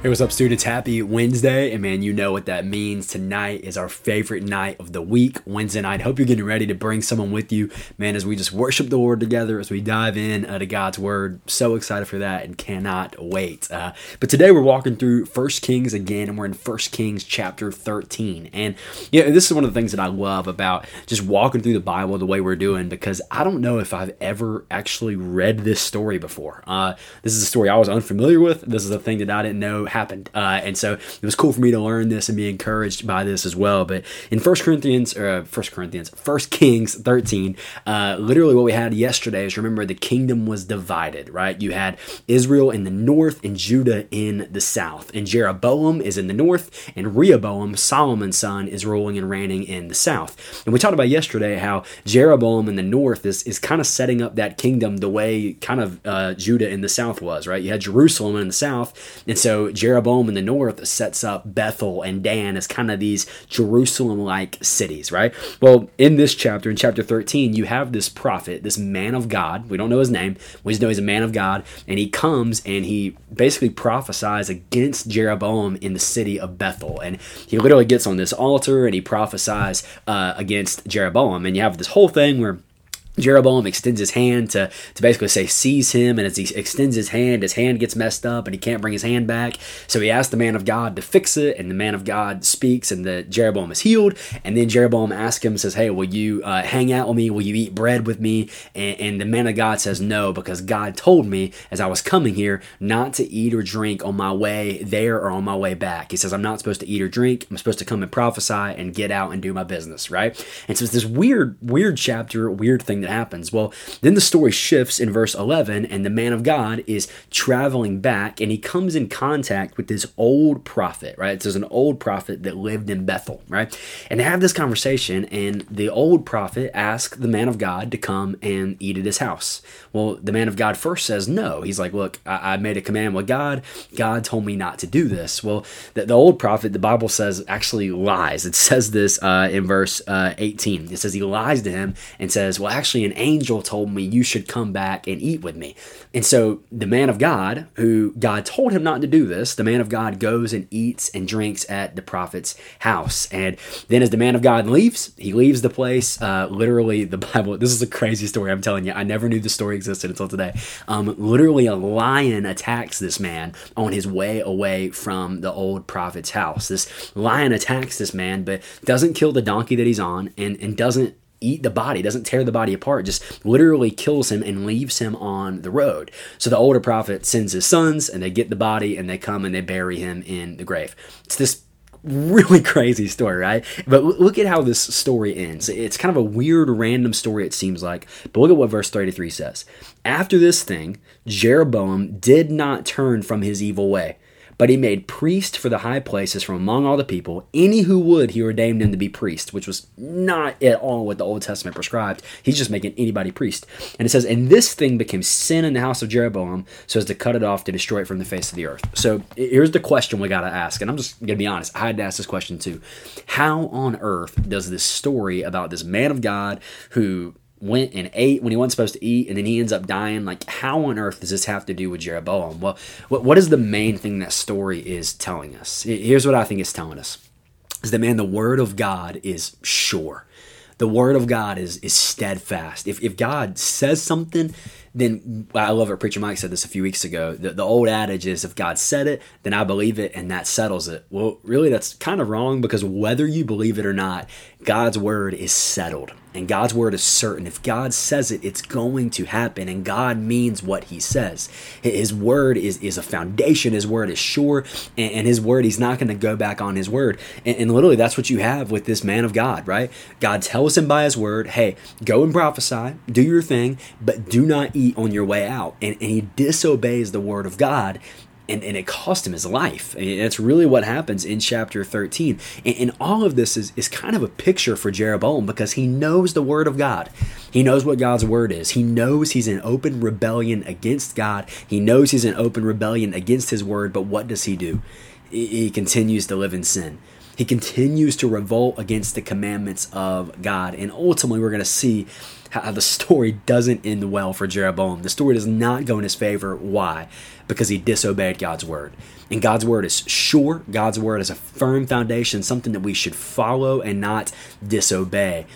Hey, what's up, students? Happy Wednesday. And man, you know what that means. Tonight is our favorite night of the week, Wednesday night. Hope you're getting ready to bring someone with you, man, as we just worship the Lord together, as we dive in uh, to God's Word. So excited for that and cannot wait. Uh, but today we're walking through First Kings again, and we're in First Kings chapter 13. And yeah, this is one of the things that I love about just walking through the Bible the way we're doing, because I don't know if I've ever actually read this story before. Uh, this is a story I was unfamiliar with. This is a thing that I didn't know happened. Uh, and so it was cool for me to learn this and be encouraged by this as well. But in First Corinthians, or uh, First Corinthians, First Kings 13, uh, literally what we had yesterday is remember the kingdom was divided, right? You had Israel in the north and Judah in the south. And Jeroboam is in the north, and Rehoboam, Solomon's son, is ruling and reigning in the south. And we talked about yesterday how Jeroboam in the north is, is kind of setting up that kingdom the way kind of uh, Judah in the south was, right? You had Jerusalem in the south, and so Jeroboam in the north sets up Bethel and Dan as kind of these Jerusalem like cities, right? Well, in this chapter, in chapter 13, you have this prophet, this man of God. We don't know his name, we just know he's a man of God, and he comes and he basically prophesies against Jeroboam in the city of Bethel. And he literally gets on this altar and he prophesies uh, against Jeroboam. And you have this whole thing where Jeroboam extends his hand to, to basically say, seize him. And as he extends his hand, his hand gets messed up and he can't bring his hand back. So he asks the man of God to fix it. And the man of God speaks and the Jeroboam is healed. And then Jeroboam asks him, says, Hey, will you uh, hang out with me? Will you eat bread with me? And, and the man of God says, No, because God told me as I was coming here not to eat or drink on my way there or on my way back. He says, I'm not supposed to eat or drink. I'm supposed to come and prophesy and get out and do my business, right? And so it's this weird, weird chapter, weird thing that that happens. Well, then the story shifts in verse 11, and the man of God is traveling back, and he comes in contact with this old prophet, right? So there's an old prophet that lived in Bethel, right? And they have this conversation, and the old prophet asks the man of God to come and eat at his house. Well, the man of God first says no. He's like, Look, I, I made a command with God. God told me not to do this. Well, the, the old prophet, the Bible says, actually lies. It says this uh, in verse uh, 18. It says he lies to him and says, Well, actually, actually an angel told me you should come back and eat with me. And so the man of God, who God told him not to do this, the man of God goes and eats and drinks at the prophet's house. And then as the man of God leaves, he leaves the place. Uh, literally, the Bible, this is a crazy story, I'm telling you. I never knew the story existed until today. Um, literally, a lion attacks this man on his way away from the old prophet's house. This lion attacks this man, but doesn't kill the donkey that he's on and, and doesn't eat the body, doesn't tear the body apart, just literally kills him and leaves him on the road. So the older prophet sends his sons and they get the body and they come and they bury him in the grave. It's this really crazy story, right? But look at how this story ends. It's kind of a weird, random story, it seems like. But look at what verse 33 says. After this thing, Jeroboam did not turn from his evil way but he made priest for the high places from among all the people. Any who would, he ordained them to be priest, which was not at all what the Old Testament prescribed. He's just making anybody priest. And it says, And this thing became sin in the house of Jeroboam, so as to cut it off to destroy it from the face of the earth. So here's the question we got to ask. And I'm just going to be honest, I had to ask this question too. How on earth does this story about this man of God who went and ate when he wasn't supposed to eat, and then he ends up dying. Like, how on earth does this have to do with Jeroboam? Well, what, what is the main thing that story is telling us? Here's what I think it's telling us: is that man, the word of God is sure. The word of God is is steadfast. If if God says something, then I love it. Preacher Mike said this a few weeks ago. The, the old adage is if God said it, then I believe it, and that settles it. Well, really, that's kind of wrong because whether you believe it or not, God's word is settled and God's word is certain. If God says it, it's going to happen, and God means what He says. His word is, is a foundation, His word is sure, and, and His word, He's not going to go back on His word. And, and, literally, that's what you have with this man of God, right? God tells him by His word, hey, go and prophesy, do your thing, but do not eat on your way out. And, and he disobeys the word of God and, and it cost him his life. And that's really what happens in chapter 13. And, and all of this is, is kind of a picture for Jeroboam because he knows the word of God. He knows what God's word is. He knows he's in open rebellion against God. He knows he's in open rebellion against his word, but what does he do? He continues to live in sin. He continues to revolt against the commandments of God. And ultimately, we're going to see how the story doesn't end well for Jeroboam. The story does not go in his favor. Why? Because he disobeyed God's word. And God's word is sure, God's word is a firm foundation, something that we should follow and not disobey.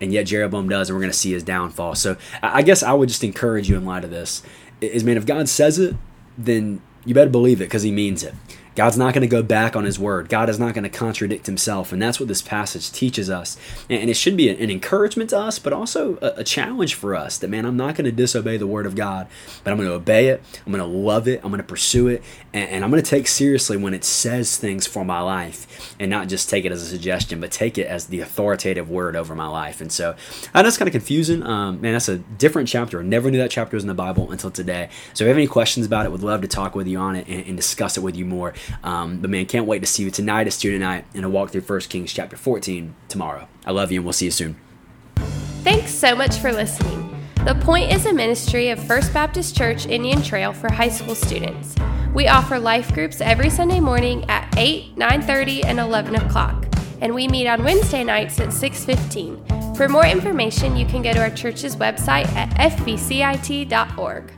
And yet Jeroboam does, and we're going to see his downfall. So I guess I would just encourage you in light of this is, man, if God says it, then you better believe it because he means it. God's not going to go back on his word. God is not going to contradict himself. And that's what this passage teaches us. And it should be an encouragement to us, but also a challenge for us that, man, I'm not going to disobey the word of God, but I'm going to obey it. I'm going to love it. I'm going to pursue it. And I'm going to take seriously when it says things for my life and not just take it as a suggestion, but take it as the authoritative word over my life. And so I know it's kind of confusing. Um, man, that's a different chapter. I never knew that chapter was in the Bible until today. So if you have any questions about it, would love to talk with you on it and, and discuss it with you more. Um, but man, can't wait to see you tonight at student night and a walk through 1 Kings chapter 14 tomorrow. I love you and we'll see you soon. Thanks so much for listening. The Point is a ministry of First Baptist Church Indian Trail for high school students. We offer life groups every Sunday morning at 8, 9:30, and 11 o'clock, and we meet on Wednesday nights at 6:15. For more information, you can go to our church's website at fbcit.org.